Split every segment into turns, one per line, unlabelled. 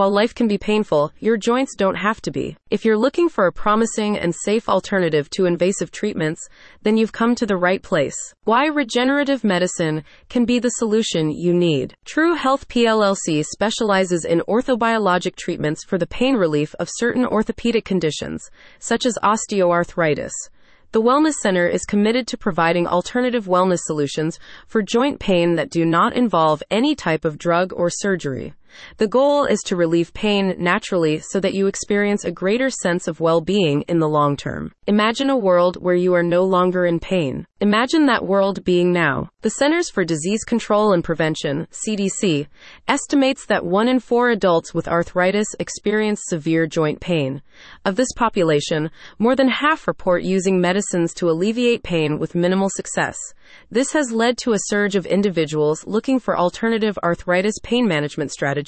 While life can be painful, your joints don't have to be. If you're looking for a promising and safe alternative to invasive treatments, then you've come to the right place. Why regenerative medicine can be the solution you need. True Health PLLC specializes in orthobiologic treatments for the pain relief of certain orthopedic conditions, such as osteoarthritis. The Wellness Center is committed to providing alternative wellness solutions for joint pain that do not involve any type of drug or surgery. The goal is to relieve pain naturally so that you experience a greater sense of well being in the long term. Imagine a world where you are no longer in pain. Imagine that world being now. The Centers for Disease Control and Prevention, CDC, estimates that one in four adults with arthritis experience severe joint pain. Of this population, more than half report using medicines to alleviate pain with minimal success. This has led to a surge of individuals looking for alternative arthritis pain management strategies,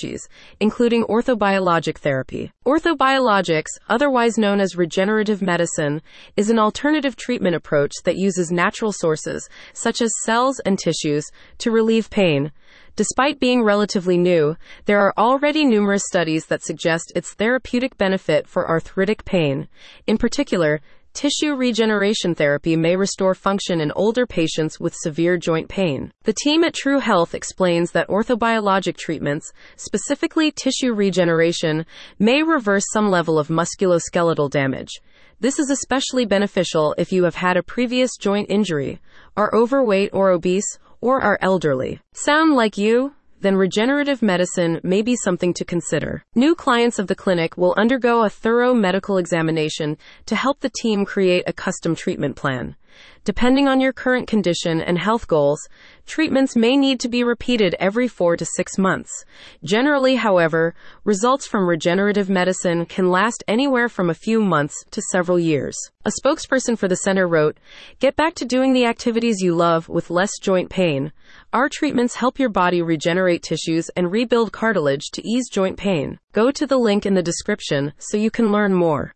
including orthobiologic therapy. Orthobiologics, otherwise known as regenerative medicine, is an alternative treatment approach that uses natural sources, such as cells and tissues, to relieve pain. Despite being relatively new, there are already numerous studies that suggest its therapeutic benefit for arthritic pain. In particular, Tissue regeneration therapy may restore function in older patients with severe joint pain. The team at True Health explains that orthobiologic treatments, specifically tissue regeneration, may reverse some level of musculoskeletal damage. This is especially beneficial if you have had a previous joint injury, are overweight or obese, or are elderly. Sound like you? Then regenerative medicine may be something to consider. New clients of the clinic will undergo a thorough medical examination to help the team create a custom treatment plan. Depending on your current condition and health goals, treatments may need to be repeated every four to six months. Generally, however, results from regenerative medicine can last anywhere from a few months to several years. A spokesperson for the center wrote, Get back to doing the activities you love with less joint pain. Our treatments help your body regenerate tissues and rebuild cartilage to ease joint pain. Go to the link in the description so you can learn more.